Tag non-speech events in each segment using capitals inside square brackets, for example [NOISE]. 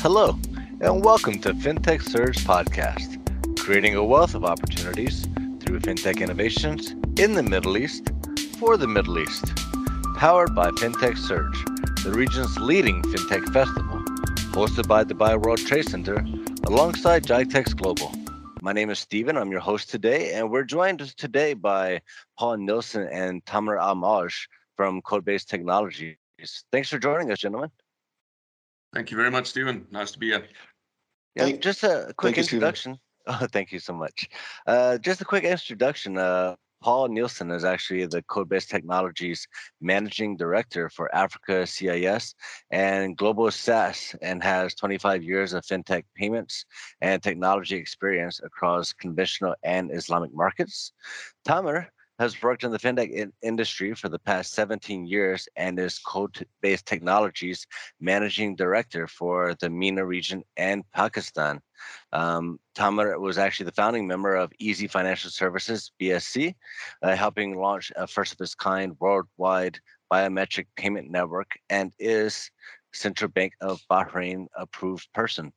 Hello, and welcome to FinTech Surge Podcast, creating a wealth of opportunities through fintech innovations in the Middle East for the Middle East. Powered by FinTech Surge, the region's leading fintech festival, hosted by Dubai World Trade Center alongside GITEX Global. My name is Stephen. I'm your host today, and we're joined today by Paul Nilsson and Tamer Almaj from Codebase Technologies. Thanks for joining us, gentlemen. Thank you very much, Stephen. Nice to be here. Yeah, thank, just a quick introduction. You, [LAUGHS] oh, thank you so much. Uh, just a quick introduction. Uh, Paul Nielsen is actually the Codebase Technologies Managing Director for Africa CIS and Global SaaS and has 25 years of fintech payments and technology experience across conventional and Islamic markets. Tamer has worked in the fintech in- industry for the past 17 years and is Codebase Technologies Managing Director for the MENA region and Pakistan. Um, Tamer was actually the founding member of Eazy Financial Services, BSC, uh, helping launch a first of its kind worldwide biometric payment network and is Central Bank of Bahrain approved person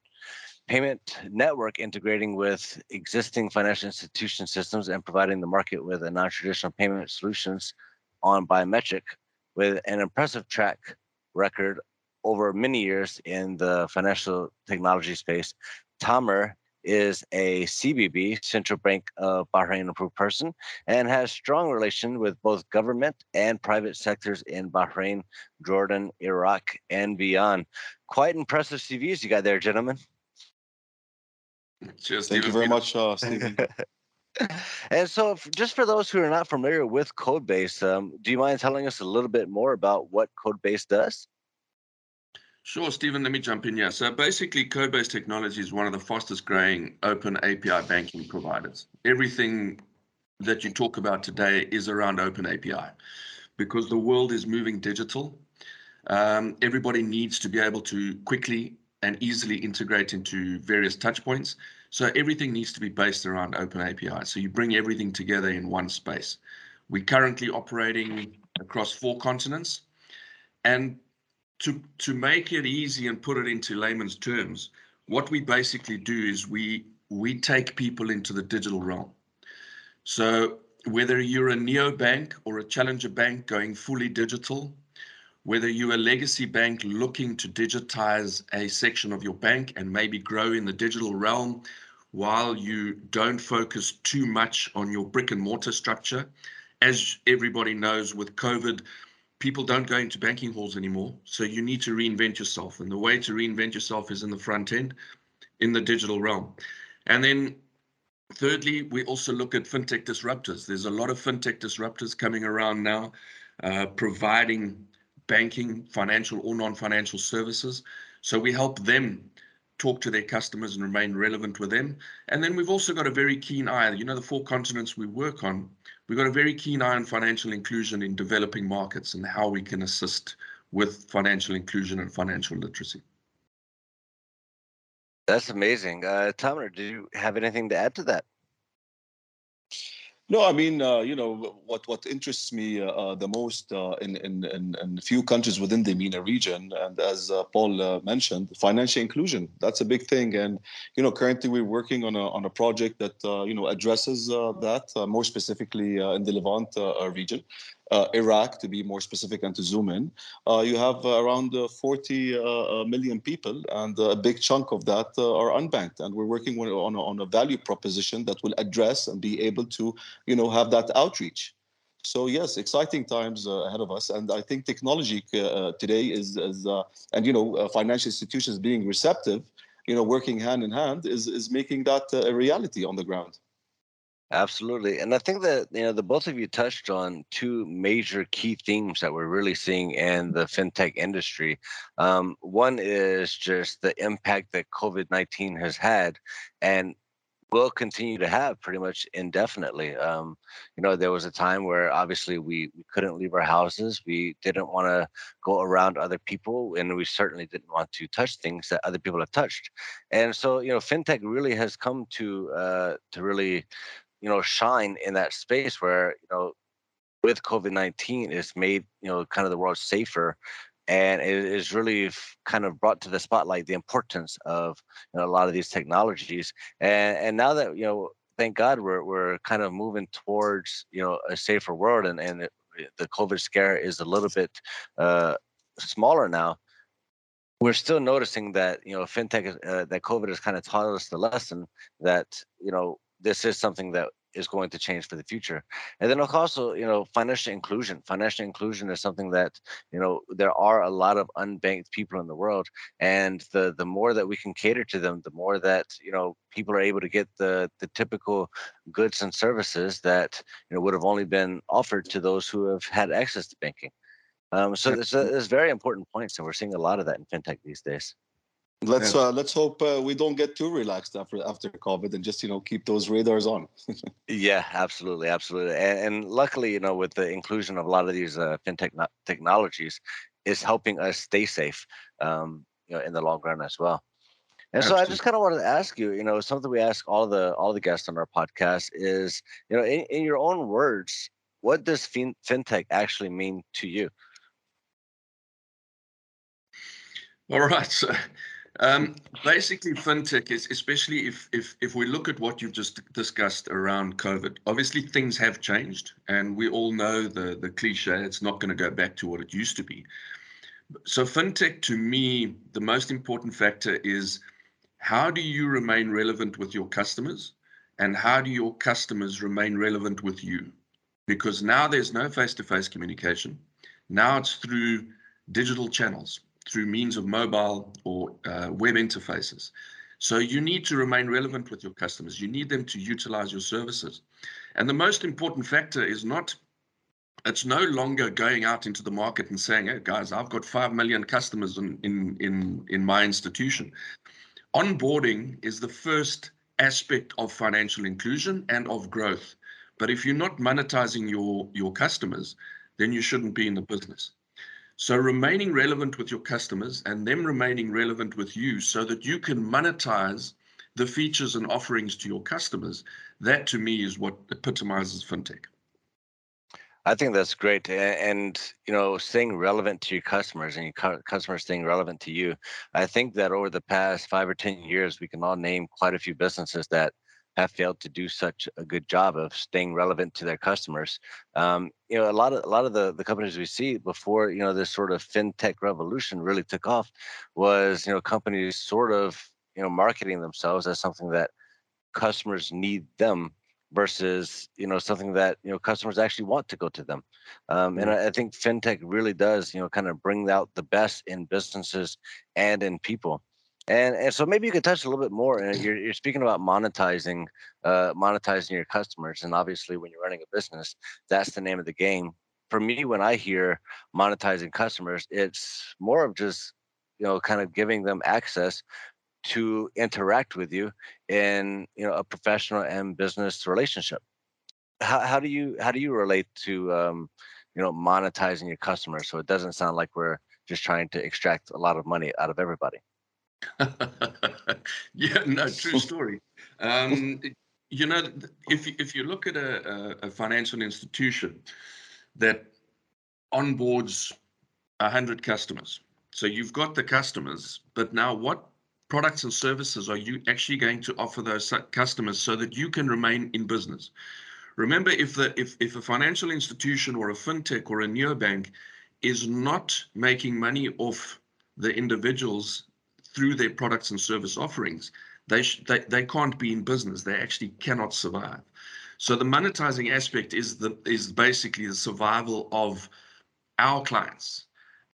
payment network integrating with existing financial institution systems and providing the market with a non-traditional payment solutions on biometric with an impressive track record over many years in the financial technology space. Tamer is a CBB, Central Bank of Bahrain approved person, and has strong relation with both government and private sectors in Bahrain, Jordan, Iraq, and beyond. Quite impressive CVs you got there, gentlemen. Cheers, Thank you very much, uh, Stephen. [LAUGHS] and so, just for those who are not familiar with Codebase, um, do you mind telling us a little bit more about what Codebase does? Sure, Stephen, let me jump in here. So basically, Codebase Technology is one of the fastest growing open API banking providers. Everything that you talk about today is around open API because the world is moving digital. Um, everybody needs to be able to quickly and easily integrate into various touch points. So everything needs to be based around open API. So you bring everything together in one space. We're currently operating across four continents. And to, to make it easy and put it into layman's terms, what we basically do is we we take people into the digital realm. So whether you're a neo bank or a challenger bank going fully digital, whether you're a legacy bank looking to digitize a section of your bank and maybe grow in the digital realm while you don't focus too much on your brick and mortar structure. As everybody knows, with COVID, people don't go into banking halls anymore. So you need to reinvent yourself. And the way to reinvent yourself is in the front end, in the digital realm. And then thirdly, we also look at fintech disruptors. There's a lot of fintech disruptors coming around now, uh, providing banking, financial or non-financial services. So we help them talk to their customers and remain relevant with them. And then we've also got a very keen eye, you know, the four continents we work on, we've got a very keen eye on financial inclusion in developing markets and how we can assist with financial inclusion and financial literacy. That's amazing. Uh, Tamer, do you have anything to add to that? No, I mean, uh, you know, what what interests me uh, uh the most uh, in, in in a few countries within the MENA region, and as uh, Paul uh, mentioned, financial inclusion. That's a big thing, and you know, currently we're working on a on a project that you know addresses that more specifically in the Levant region Iraq, to be more specific and to zoom in, uh, you have uh, around uh, 40 uh, uh, million people, and a big chunk of that are unbanked. And we're working on a, on a value proposition that will address and be able to, you know, have that outreach. So yes, exciting times ahead of us, and I think technology today is, is and you know, financial institutions being receptive, you know, working hand in hand is is making that a reality on the ground. Absolutely. And I think that, you know, the both of you touched on two major key themes that we're really seeing in the fintech industry. Um, one is just the impact that COVID 19 has had and will continue to have pretty much indefinitely. Um, you know, there was a time where obviously we, we couldn't leave our houses. We didn't want to go around other people, and we certainly didn't want to touch things that other people have touched. And so, you know, fintech really has come to uh, to really you know shine in that space where you know with COVID nineteen, it's made you know kind of the world safer and it is really kind of brought to the spotlight the importance of you know, a lot of these technologies. And and now that you know, thank God, we're we're kind of moving towards you know a safer world, and and it, the COVID scare is a little bit uh, smaller now. We're still noticing that you know fintech uh, that COVID has kind of taught us the lesson that you know this is something that is going to change for the future. And then also, you know, financial inclusion. Financial inclusion is something that, you know, there are a lot of unbanked people in the world. And the the more that we can cater to them, the more that, you know, people are able to get the the typical goods and services that, you know, would have only been offered to those who have had access to banking. Um, so it's, it's very important points, and we're seeing a lot of that in fintech these days. Let's yeah. uh, let's hope uh, we don't get too relaxed after after COVID and just you know keep those radars on. [LAUGHS] yeah, absolutely, absolutely, and, and, luckily, you know, with the inclusion of a lot of these uh, fintech technologies, is helping us stay safe, um, you know, in the long run as well. And absolutely. so, I just kind of wanted to ask you, you know, something we ask all the all the guests on our podcast is, you know, in, in your own words, what does fin- fintech actually mean to you? All right. So um, basically, fintech is, especially if, if if we look at what you've just discussed around COVID. Obviously, things have changed, and we all know the the cliche. It's not going to go back to what it used to be. So, fintech to me, the most important factor is how do you remain relevant with your customers, and how do your customers remain relevant with you? Because now there's no face-to-face communication. Now it's through digital channels through means of mobile or uh, web interfaces. So you need to remain relevant with your customers. You need them to utilize your services. And the most important factor is not, it's no longer going out into the market and saying, hey guys, I've got 5 million customers in, in, in, in my institution. Onboarding is the first aspect of financial inclusion and of growth. But if you're not monetizing your, your customers, then you shouldn't be in the business. So remaining relevant with your customers and them remaining relevant with you so that you can monetize the features and offerings to your customers, that to me is what epitomizes fintech. I think that's great, and you know, staying relevant to your customers and your customers staying relevant to you. I think that over the past five or ten years, we can all name quite a few businesses that have failed to do such a good job of staying relevant to their customers. Um, you know, a lot of a lot of the, the companies we see before you know this sort of fintech revolution really took off was you know companies sort of you know marketing themselves as something that customers need them versus you know something that you know customers actually want to go to them um, and I, I, think fintech really does you know kind of bring out the best in businesses and in people and and so maybe you could touch a little bit more. And you're you're speaking about monetizing, uh, monetizing your customers, and obviously when you're running a business, that's the name of the game. For me, when I hear monetizing customers, it's more of just you know kind of giving them access to interact with you in you know a professional and business relationship. How how do you how do you relate to um, you know monetizing your customers so it doesn't sound like we're just trying to extract a lot of money out of everybody? [LAUGHS] yeah, no, true [LAUGHS] story. Um, you know, if if you look at a, a financial institution that onboards hundred customers, so you've got the customers, but now what products and services are you actually going to offer those customers so that you can remain in business? Remember, if the if if a financial institution or a fintech or a neobank is not making money off the individuals through their products and service offerings, they, they, they can't be in business. They actually cannot survive. So the monetizing aspect is the is basically the survival of our clients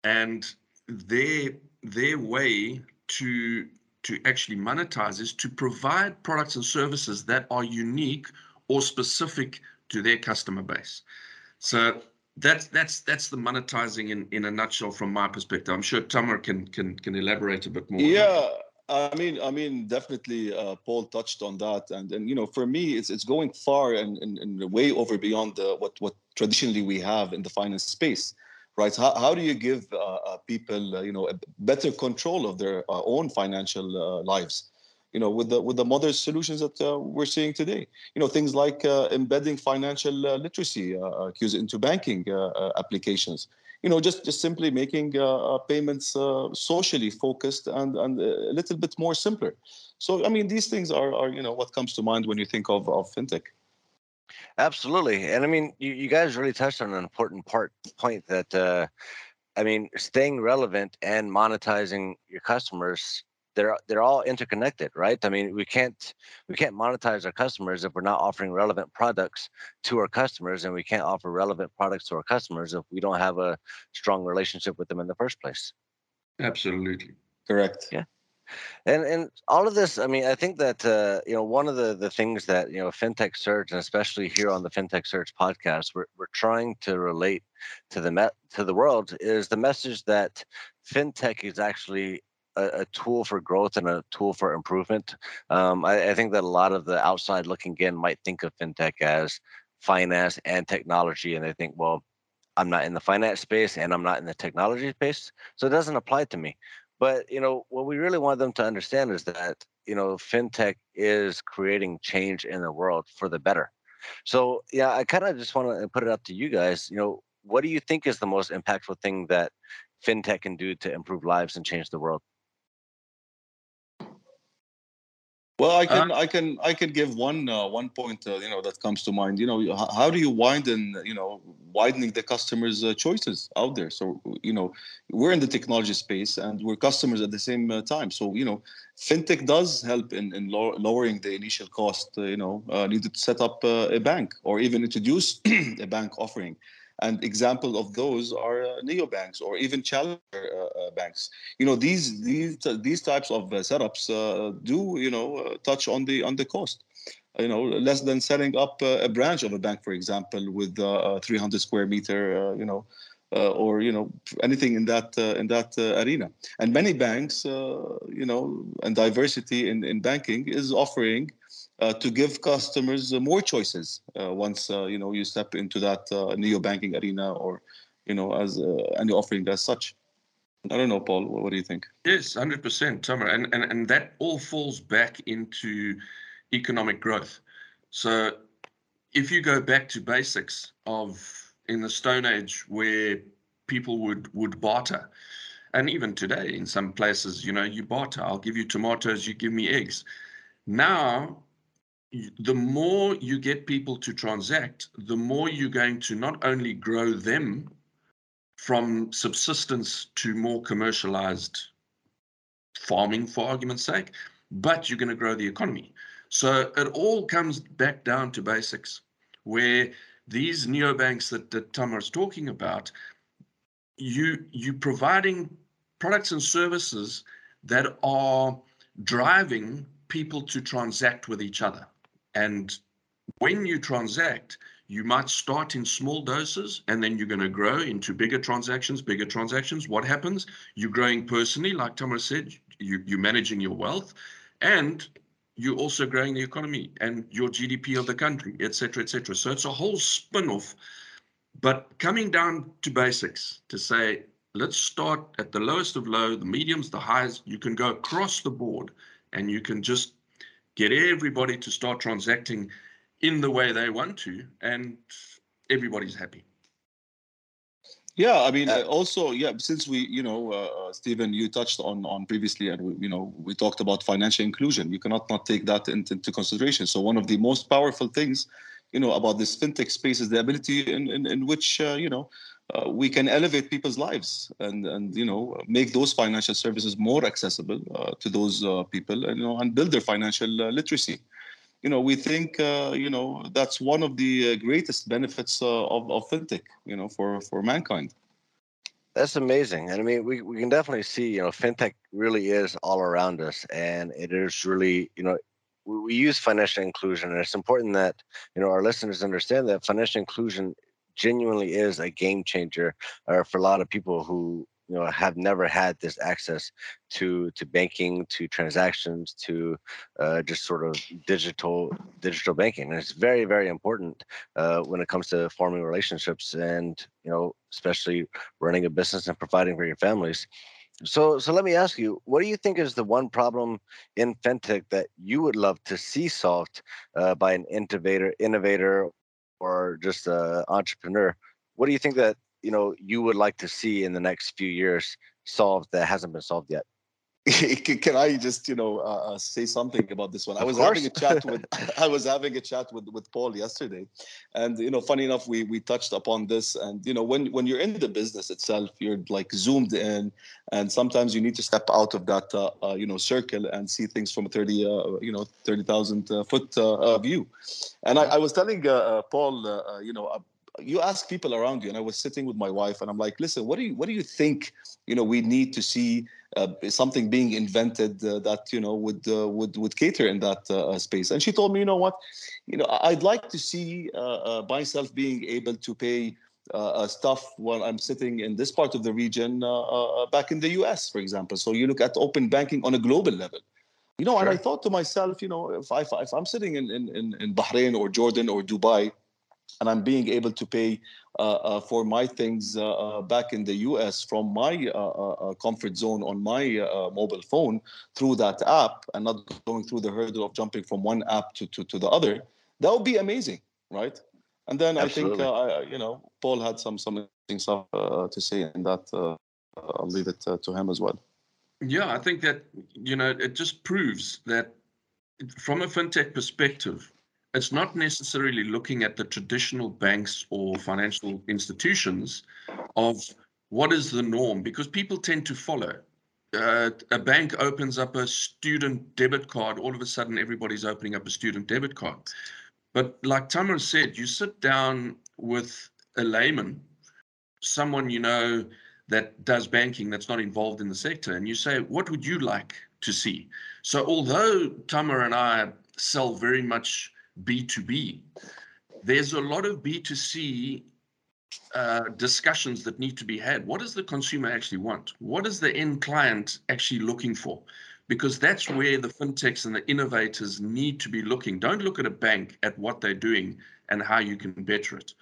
and their their way to to actually monetize is to provide products and services that are unique or specific to their customer base. So that's that's that's the monetizing in in a nutshell from my perspective. I'm sure Tamer can can can elaborate a bit more. Yeah. I mean, I mean, definitely, uh, Paul touched on that, and and you know, for me, it's it's going far and and, and way over beyond the, what what traditionally we have in the finance space, right? How, how do you give uh, uh, people, uh, you know, better control of their uh, own financial uh, lives? You know, with the with the modern solutions that uh, we're seeing today. You know, things like uh, embedding financial uh, literacy uh, uh, cues into banking uh, applications. you know just just simply making payments socially focused and and a little bit more simpler so i mean these things are are you know what comes to mind when you think of of fintech absolutely and i mean you, you guys really touched on an important part point that i mean staying relevant and monetizing your customers they're they're all interconnected, right? I mean, we can't we can't monetize our customers if we're not offering relevant products to our customers, and we can't offer relevant products to our customers if we don't have a strong relationship with them in the first place. Absolutely correct. Yeah. And and all of this, I mean, I think that uh, you know one of the the things that you know FinTech Surge, and especially here on the FinTech Surge podcast, we're we're trying to relate to the met to the world is the message that FinTech is actually a, a, tool for growth and a tool for improvement. Um, I, I, think that a lot of the outside looking in might think of fintech as finance and technology, and they think, well, I'm not in the finance space and I'm not in the technology space, so it doesn't apply to me. But you know, what we really want them to understand is that you know, fintech is creating change in the world for the better. So yeah, I kind of just want to put it up to you guys. You know, what do you think is the most impactful thing that fintech can do to improve lives and change the world? Well, I can, uh, I can, I can give one uh, one point, uh, you know, that comes to mind. You know, how, how do you widen, you know, widening the customers' uh, choices out there? So, you know, we're in the technology space and we're customers at the same uh, time. So, you know, fintech does help in in lowering the initial cost. Uh, you know, needed to set up a bank or even introduce [CLEARS THROAT] a bank offering. And example of those are uh, neobanks or even challenger uh, uh, banks. You know, these these these types of setups do you know touch on the on the cost you know less than setting up a branch of a bank for example with uh, 300 square meter uh, you know uh, or you know anything in that in that arena and many banks you know and diversity in, in banking is offering uh, to give customers uh, more choices uh, once uh, you know you step into that neo banking arena or you know as any offering as such. I don't know, Paul. What, what do you think? Yes, hundred percent, Tamer, and, and and that all falls back into economic growth. So, if you go back to basics of in the Stone Age where people would would barter, and even today in some places, you know, you barter. I'll give you tomatoes, you give me eggs. Now the more you get people to transact, the more you're going to not only grow them from subsistence to more commercialized farming, for argument's sake, but you're going to grow the economy. So it all comes back down to basics, where these neobanks that, that is talking about, you you providing products and services that are driving people to transact with each other. And when you transact, you might start in small doses and then you're going to grow into bigger transactions, bigger transactions. What happens? You're growing personally, like Thomas said, you, you're managing your wealth and you're also growing the economy and your GDP of the country, etc., etc. So it's a whole spin off. But coming down to basics to say, let's start at the lowest of low, the mediums, the highs, you can go across the board and you can just get everybody to start transacting in the way they want to, and everybody's happy. Yeah, I mean, uh, also, yeah, since we, you know, uh, uh, Stephen, you touched on on previously, and we, you know, we talked about financial inclusion. You cannot not take that into, into consideration. So one of the most powerful things, you know, about this fintech space is the ability in in, in which, uh, you know, uh, we can elevate people's lives and and you know make those financial services more accessible uh, to those uh, people and you know and build their financial uh, literacy. You know we think uh, you know that's one of the uh, greatest benefits of, of fintech you know for for mankind. That's amazing. And i mean we, we can definitely see you know fintech really is all around us and it is really you know we, we use financial inclusion and it's important that you know our listeners understand that financial inclusion genuinely is a game changer uh, for a lot of people who you know have never had this access to to banking to transactions to uh, just sort of digital digital banking. And it's very very important uh, when it comes to forming relationships and you know especially running a business and providing for your families. So so let me ask you what do you think is the one problem in fintech that you would love to see solved uh, by an innovator innovator or just an entrepreneur, what do you think that you know you would like to see in the next few years solved that hasn't been solved yet? [LAUGHS] can I just you know uh, uh, say something about this one? I was having a chat with [LAUGHS] [LAUGHS] I was having a chat with with Paul yesterday, and you know, funny enough, we we touched upon this, and you know, when when you're in the business itself, you're like zoomed in, and sometimes you need to step out of that uh, uh, you know circle and see things from a thirty uh, you know thirty thousand uh, foot view, and I, I was telling Paul, you know you ask people around you and i was sitting with my wife and i'm like listen what do you what do you think you know we need to see uh, something being invented uh, that you know would uh, would would cater in that uh, uh, space? And she told me you know what? You know i'd like to see uh, myself being able to pay stuff while i'm sitting in this part of the region back in the us for example. So you look at open banking on a global level. You know sure. and i thought to myself you know if, I, if i'm sitting in, in in bahrain or jordan or dubai and I'm being able to pay uh, uh, for my things uh, uh back in the US from my uh, uh, comfort zone on my mobile phone through that app and not going through the hurdle of jumping from one app to, to, to the other, that would be amazing, right? And then Absolutely. I think, I, you know, Paul had some, some interesting stuff to say in that. I'll leave it to him as well. Yeah, I think that, you know, it just proves that from a fintech perspective, it's not necessarily looking at the traditional banks or financial institutions of what is the norm because people tend to follow. Uh, a bank opens up a student debit card, all of a sudden everybody's opening up a student debit card. But like Tamer said, you sit down with a layman, someone you know that does banking that's not involved in the sector, and you say, What would you like to see? So, although Tamer and I sell very much B2B. There's a lot of B2C uh, discussions that need to be had. What does the consumer actually want? What is the end client actually looking for? Because that's where the fintechs and the innovators need to be looking. Don't look at a bank at what they're doing and how you can better it.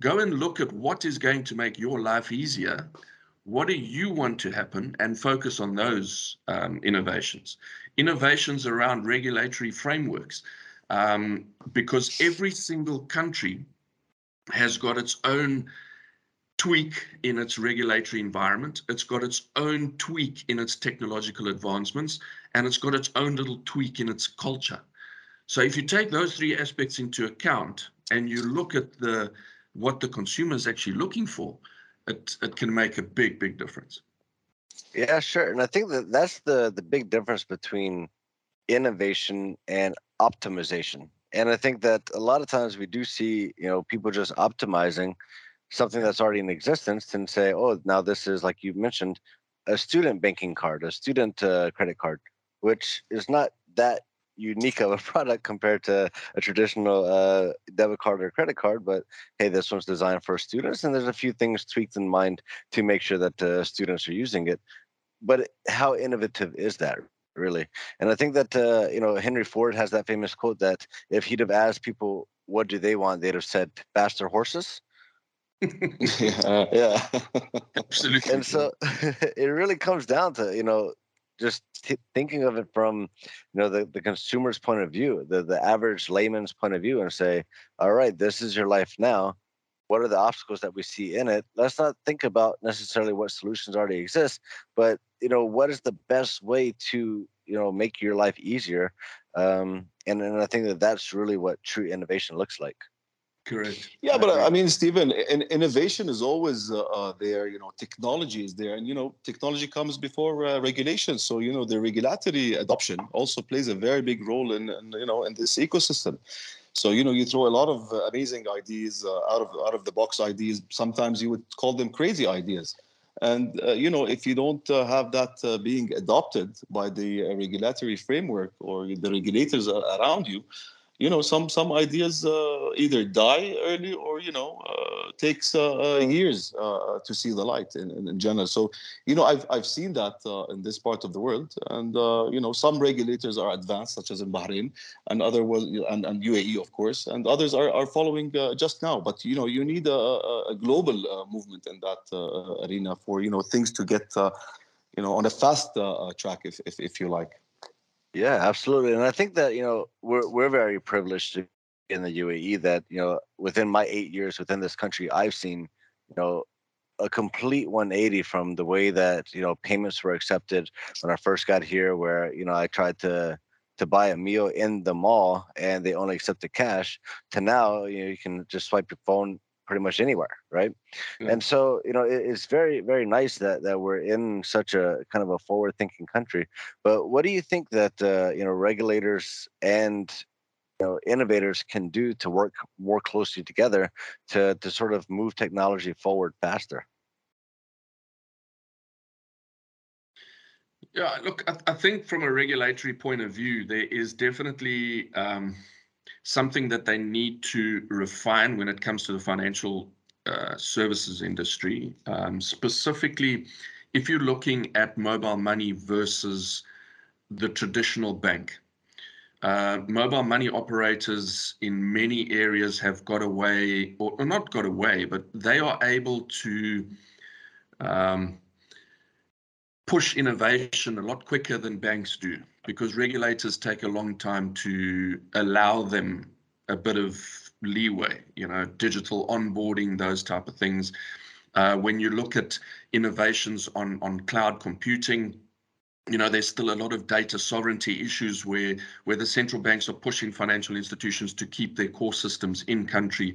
Go and look at what is going to make your life easier. What do you want to happen and focus on those um, innovations? Innovations around regulatory frameworks um, because every single country has got its own tweak in its regulatory environment. It's got its own tweak in its technological advancements, and it's got its own little tweak in its culture. So if you take those three aspects into account and you look at the what the consumer is actually looking for, it, it can make a big, big difference. Yeah, sure. And I think that that's the the big difference between innovation and optimization. And I think that a lot of times we do see, you know, people just optimizing something that's already in existence and say, oh, now this is like you mentioned, a student banking card, a student uh, credit card, which is not that unique of a [LAUGHS] product compared to a traditional uh, debit card or credit card. But hey, this one's designed for students, and there's a few things tweaked in mind to make sure that uh, students are using it. But how innovative is that? Really. And I think that uh, you know Henry Ford has that famous quote that if he'd have asked people what do they want, they'd have said faster horses. [LAUGHS] [LAUGHS] yeah, [LAUGHS] yeah. absolutely. And so it really comes down to you know just t- thinking of it from you know the, the consumer's point of view, the the average layman's point of view, and say, all right, this is your life now what are the obstacles that we see in it? Let's not think about necessarily what solutions already exist but you know what is the best way to you know make your life easier um, and, and i think that that's really what true innovation looks like. Correct. Yeah but i mean stephen in, innovation is always uh, uh, there you know technology is there and you know technology comes before uh, regulation so you know the regulatory adoption also plays a very big role in, in you know in this ecosystem so you know, you throw a lot of uh, amazing ideas uh, out of out of the box ideas. Sometimes you would call them crazy ideas, and uh, you know, if you don't uh, have that uh, being adopted by the uh, regulatory framework or the regulators around you, you know some some ideas uh, either die early or you know uh, takes uh, uh years uh, to see the light in, in, in, general. So you know i've, I've seen that uh, in this part of the world. And you know some regulators are advanced such as in bahrain and other and, and uae of course. And others are, are following just now. But you know you need a, a global movement in that arena for you know things to get you know on a fast track if, if if you like yeah, absolutely. And I think that, you know, we're we're very privileged in the UAE that, you know, within my eight years within this country, I've seen, you know, a complete 180 from the way that you know payments were accepted when I first got here, where you know I tried to to buy a meal in the mall and they only accepted cash, to now you know you can just swipe your phone pretty much anywhere, right? Yeah. And so you know it, it's very very nice that that we're in such a kind of a forward thinking country. But what do you think that uh, you know regulators and you know, innovators can do to work more closely together to to sort of move technology forward faster? Yeah, look, I, I think from a regulatory point of view, there is definitely um, something that they need to refine when it comes to the financial uh, services industry. Um, specifically, if you're looking at mobile money versus the traditional bank, uh, mobile money operators in many areas have got away, or, or not got away, but they are able to um, push innovation a lot quicker than banks do because regulators take a long time to allow them a bit of leeway, you know, digital onboarding, those type of things. Uh, when you look at innovations on, on cloud computing, you know, there's still a lot of data sovereignty issues where where the central banks are pushing financial institutions to keep their core systems in country,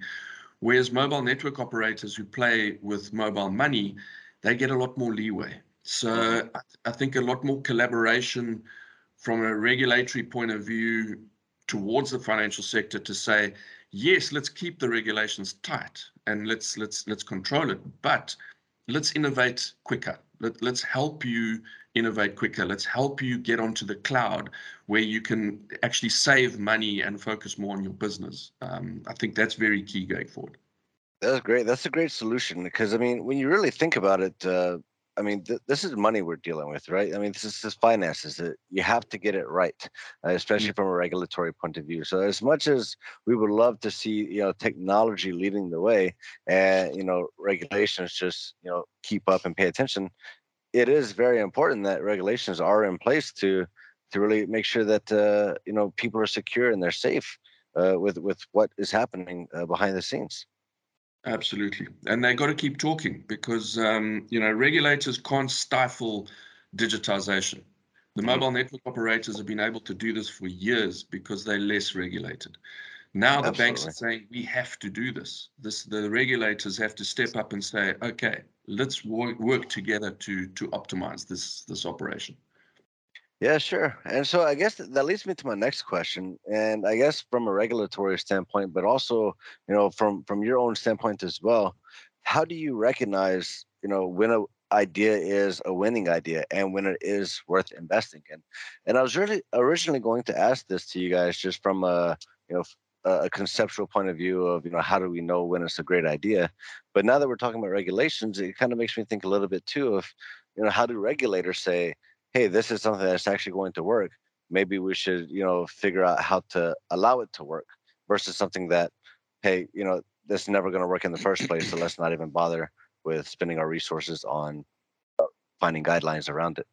whereas mobile network operators who play with mobile money, they get a lot more leeway. So I think a lot more collaboration from a regulatory point of view towards the financial sector to say, yes, let's keep the regulations tight and let's let's let's control it, but let's innovate quicker. Let, let's help you innovate quicker. Let's help you get onto the cloud where you can actually save money and focus more on your business. Um, I think that's very key going forward. That's great. That's a great solution because I mean, when you really think about it, uh, I mean, th- this is money we're dealing with, right? I mean, this is this finances. That you have to get it right, uh, especially mm-hmm. from a regulatory point of view. So, as much as we would love to see, you know, technology leading the way, and you know, regulations just, you know, keep up and pay attention it is very important that regulations are in place to to really make sure that uh, you know people are secure and they're safe uh, with with what is happening uh, behind the scenes. Absolutely, and they've got to keep talking because um, you know regulators can't stifle digitization. The mm-hmm. mobile network operators have been able to do this for years because they're less regulated. Now the Absolutely. banks are saying we have to do this. This the regulators have to step up and say, okay, let's work, work together to to optimize this this operation. Yeah, sure. And so I guess that leads me to my next question. And I guess from a regulatory standpoint, but also, you know, from from your own standpoint as well, how do you recognize, you know, when a idea is a winning idea and when it is worth investing in? And I was really originally going to ask this to you guys just from a, you know, a conceptual point of view of you know how do we know when it's a great idea but now that we're talking about regulations it kind of makes me think a little bit too of you know how do regulators say hey this is something that's actually going to work maybe we should you know figure out how to allow it to work versus something that hey you know this is never going to work in the first place so let's not even bother with spending our resources on uh, finding guidelines around it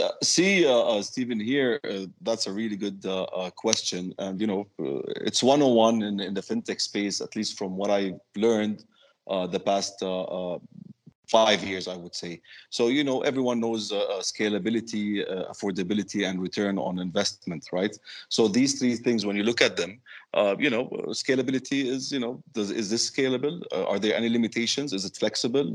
uh, see, uh, uh, Stephen, here, uh, that's a really good uh, question. And, you know, it's 101 in, in the fintech space, at least from what I learned the past five years, I would say. So, you know, everyone knows scalability, affordability, and return on investment, right? So these three things, when you look at them, you know, scalability is, you know, does, is this scalable? are there any limitations? Is it flexible?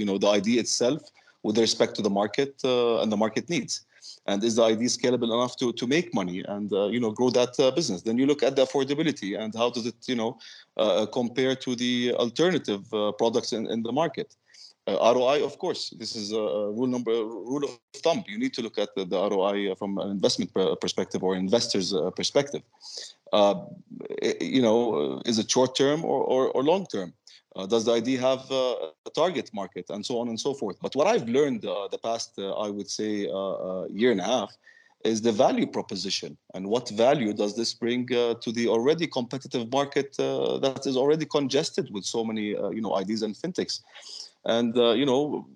you know, the idea itself with respect to the market uh, and the market needs and is the idea scalable enough to, to make money and uh, you know grow that uh, business then you look at the affordability and how does it you know uh, compare to the alternative uh, products in, in the market uh, ROI of course this is a rule number rule of thumb you need to look at the, the ROI from an investment perspective or investors perspective you know is it short term or, or, or long term uh, does the ID have uh, a target market and so on and so forth? But what I've learned uh, the past, uh, I would say, uh, uh, year and a half, is the value proposition and what value does this bring to the already competitive market that is already congested with so many, you know, IDs and fintechs. And you know,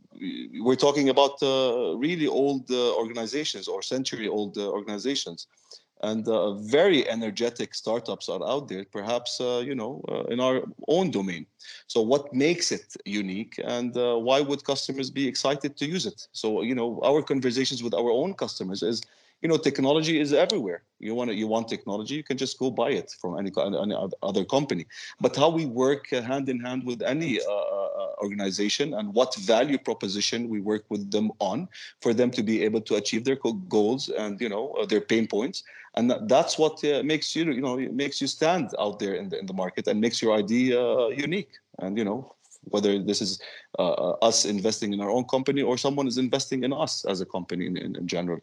we're talking about really old organizations or century-old organizations. And uh, very energetic startups are out there perhaps uh, you know uh, in our own domain. So what makes it unique and uh, why would customers be excited to use it? So you know our conversations with our own customers is you know technology is everywhere. You want you want technology you can just go buy it from any, any other company. But how we work hand in hand with any uh, uh, organization and what value proposition we work with them on for them to be able to achieve their goals and you know uh, their pain points. And that's what uh, makes you you know makes you stand out there in the, in the market and makes your idea uh, unique. And you know whether this is uh, us investing in our own company or someone is investing in us as a company in, in, in general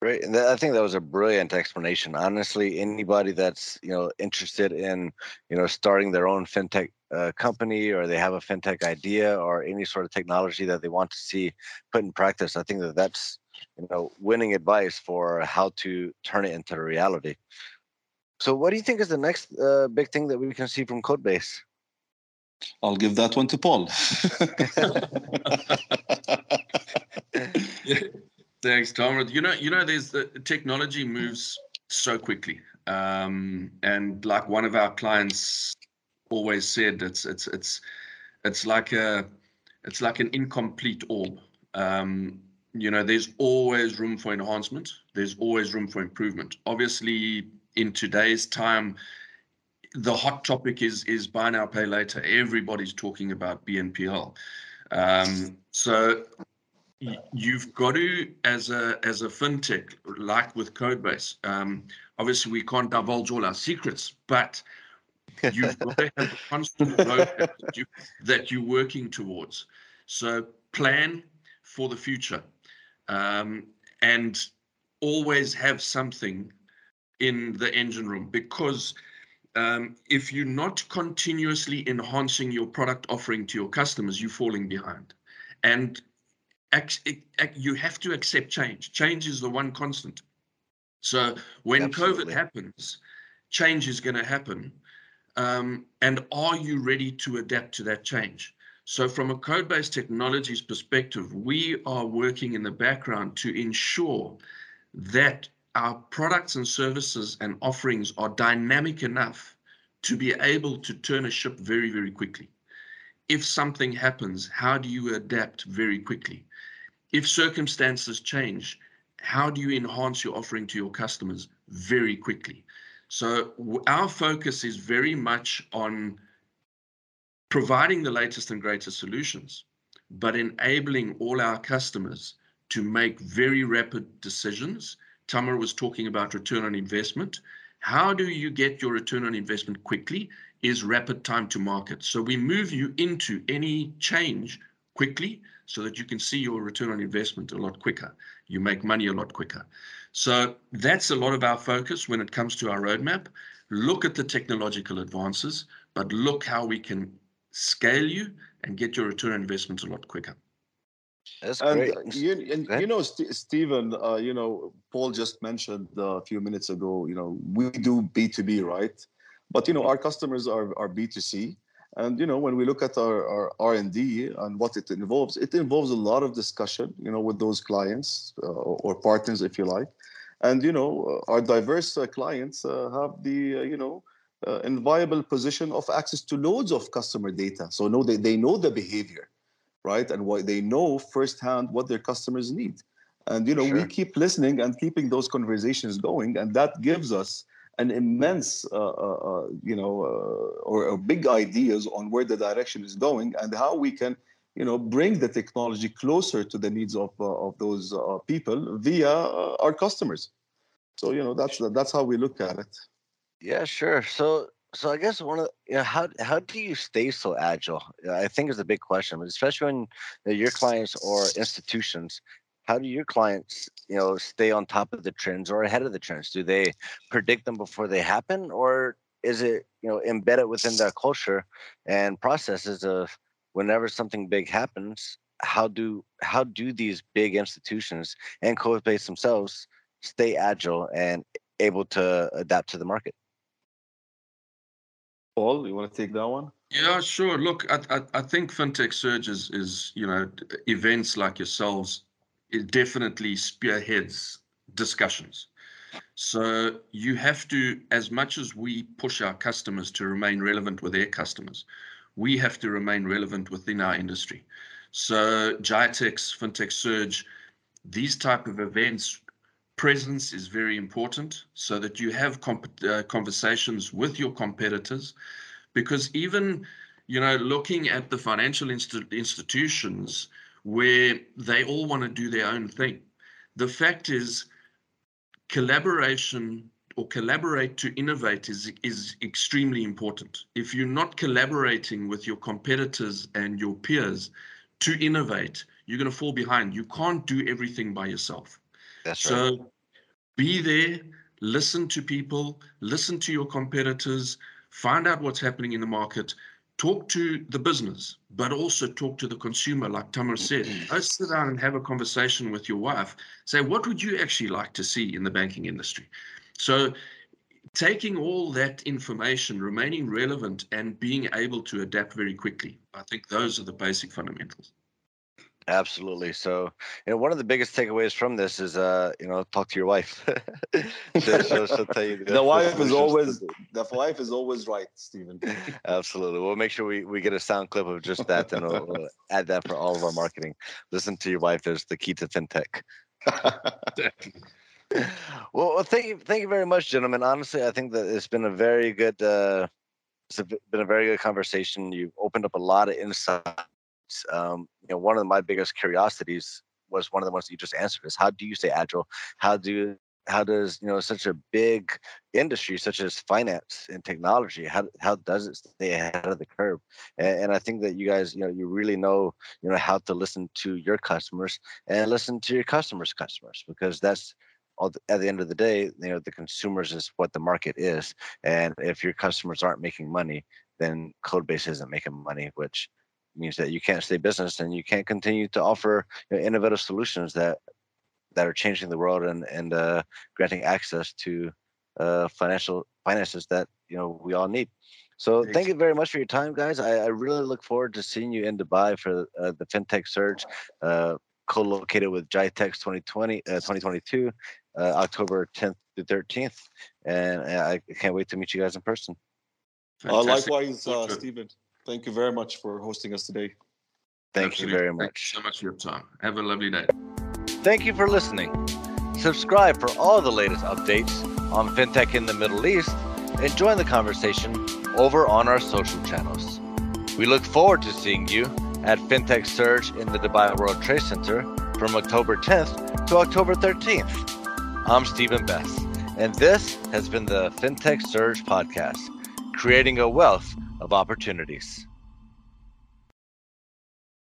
Great, and I think that was a brilliant explanation. Honestly, anybody that's you know interested in you know starting their own fintech uh, company or they have a fintech idea or any sort of technology that they want to see put in practice, I think that that's you know winning advice for how to turn it into reality. So, what do you think is the next uh, big thing that we can see from Codebase? I'll give that one to Paul. [LAUGHS] [LAUGHS] [LAUGHS] Thanks, Tom. You know, you know, there's the technology moves so quickly, um, and like one of our clients always said, it's it's it's it's like a it's like an incomplete orb. Um, you know, there's always room for enhancement. There's always room for improvement. Obviously, in today's time, the hot topic is is buy now, pay later. Everybody's talking about BNPL. Um, so you've got to as a as a fintech like with codebase um, obviously we can't divulge all our secrets but you've got to have a constant roadmap that, you, that you're working towards. So plan for the future um, and always have something in the engine room because um, if you're not continuously enhancing your product offering to your customers you're falling behind. And you have to accept change. Change is the one constant. So when Absolutely. COVID happens, change is going to happen. Um, and are you ready to adapt to that change? So from a Codebase technologies perspective, we are working in the background to ensure that our products and services and offerings are dynamic enough to be able to turn a ship very, very quickly. If something happens, how do you adapt very quickly? If circumstances change, how do you enhance your offering to your customers very quickly? So our focus is very much on providing the latest and greatest solutions, but enabling all our customers to make very rapid decisions. Tamara was talking about return on investment. How do you get your return on investment quickly? Is rapid time to market. So we move you into any change quickly so that you can see your return on investment a lot quicker. You make money a lot quicker. So that's a lot of our focus when it comes to our roadmap. Look at the technological advances, but look how we can scale you and get your return on investment a lot quicker. That's great. And, you, and, you know, St- Stephen, uh, you know, Paul just mentioned uh, a few minutes ago, you know, we do B2B, right? But, you know, our customers are, are B2C. And you know, when we look at our, our R&D and what it involves, it involves a lot of discussion, you know, with those clients uh, or partners, if you like. And you know, uh, our diverse uh, clients uh, have the uh, you know uh, inviolable position of access to loads of customer data. So no, they, they know the behavior, right, and what they know firsthand what their customers need. And you know, sure. we keep listening and keeping those conversations going, and that gives us an immense, uh, uh, uh, you know, or, or, big ideas on where the direction is going and how we can, you know, bring the technology closer to the needs of of those people via our customers. So you know, that's that's how we look at it. Yeah, sure. So so I guess one of you know, how how do you stay so agile? I think is a big question, especially when your clients or institutions how do your clients you know stay on top of the trends or ahead of the trends? Do they predict them before they happen or is it you know embedded within their culture and processes of whenever something big happens how do how do these big institutions and codebase themselves stay agile and able to adapt to the market? Paul you want to take that one? Yeah, sure. Look, I, I, I think FinTech Surge is, is, you know, events like yourselves it definitely spearheads discussions. So you have to, as much as we push our customers to remain relevant with their customers, we have to remain relevant within our industry. So GITEX, FinTech Surge, these type of events, presence is very important so that you have uh, conversations with your competitors because even you know looking at the financial inst- institutions where they all want to do their own thing. The fact is collaboration or collaborate to innovate is is extremely important. If you're not collaborating with your competitors and your peers to innovate you're going to fall behind. You can't do everything by yourself. That's so right. be there, listen to people, listen to your competitors, find out what's happening in the market, talk to the business, but also talk to the consumer, like Tamer said. Mm-hmm. Go sit down and have a conversation with your wife. Say, what would you actually like to see in the banking industry? So taking all that information, remaining relevant, and being able to adapt very quickly. I think those are the basic fundamentals. Absolutely. So, you know, one of the biggest takeaways from this is, uh, you know, talk to your wife. [LAUGHS] she'll, she'll tell you the, the wife is always the wife is always right, Stephen. [LAUGHS] Absolutely. We'll make sure we, we get a sound clip of just that, and we'll, we'll [LAUGHS] add that for all of our marketing. Listen to your wife is the key to fintech. well, thank you, thank you very much, gentlemen. Honestly, I think that it's been a very good, uh, it's been a very good conversation. You've opened up a lot of insight um, you know, one of my biggest curiosities was one of the ones that you just answered is how do you stay agile? How do how does you know such a big industry such as finance and technology how how does it stay ahead of the curve and, and, i think that you guys you know you really know you know how to listen to your customers and listen to your customers customers because that's all at the end of the day you know the consumers is what the market is and if your customers aren't making money then codebase isn't making money which means that you can't stay business and you can't continue to offer you know, innovative solutions that that are changing the world and and uh, granting access to uh, financial finances that you know we all need. So thank you very much for your time, guys. I, I really look forward to seeing you in Dubai for uh, the FinTech Surge, uh, co-located with GITEX 2020, uh, 2022, uh, October 10th to 13th, and I can't wait to meet you guys in person. likewise, Stephen. Thank you very much for hosting us today. Thank Absolutely. you very much. Thank you so much for your time. Have a lovely day. Thank you for listening. Subscribe for all the latest updates on FinTech in the Middle East and join the conversation over on our social channels. We look forward to seeing you at FinTech Surge in the Dubai World Trade Center from October 10th to October 13th. I'm Stephen Best, and this has been the FinTech Surge podcast, creating a wealth of opportunities.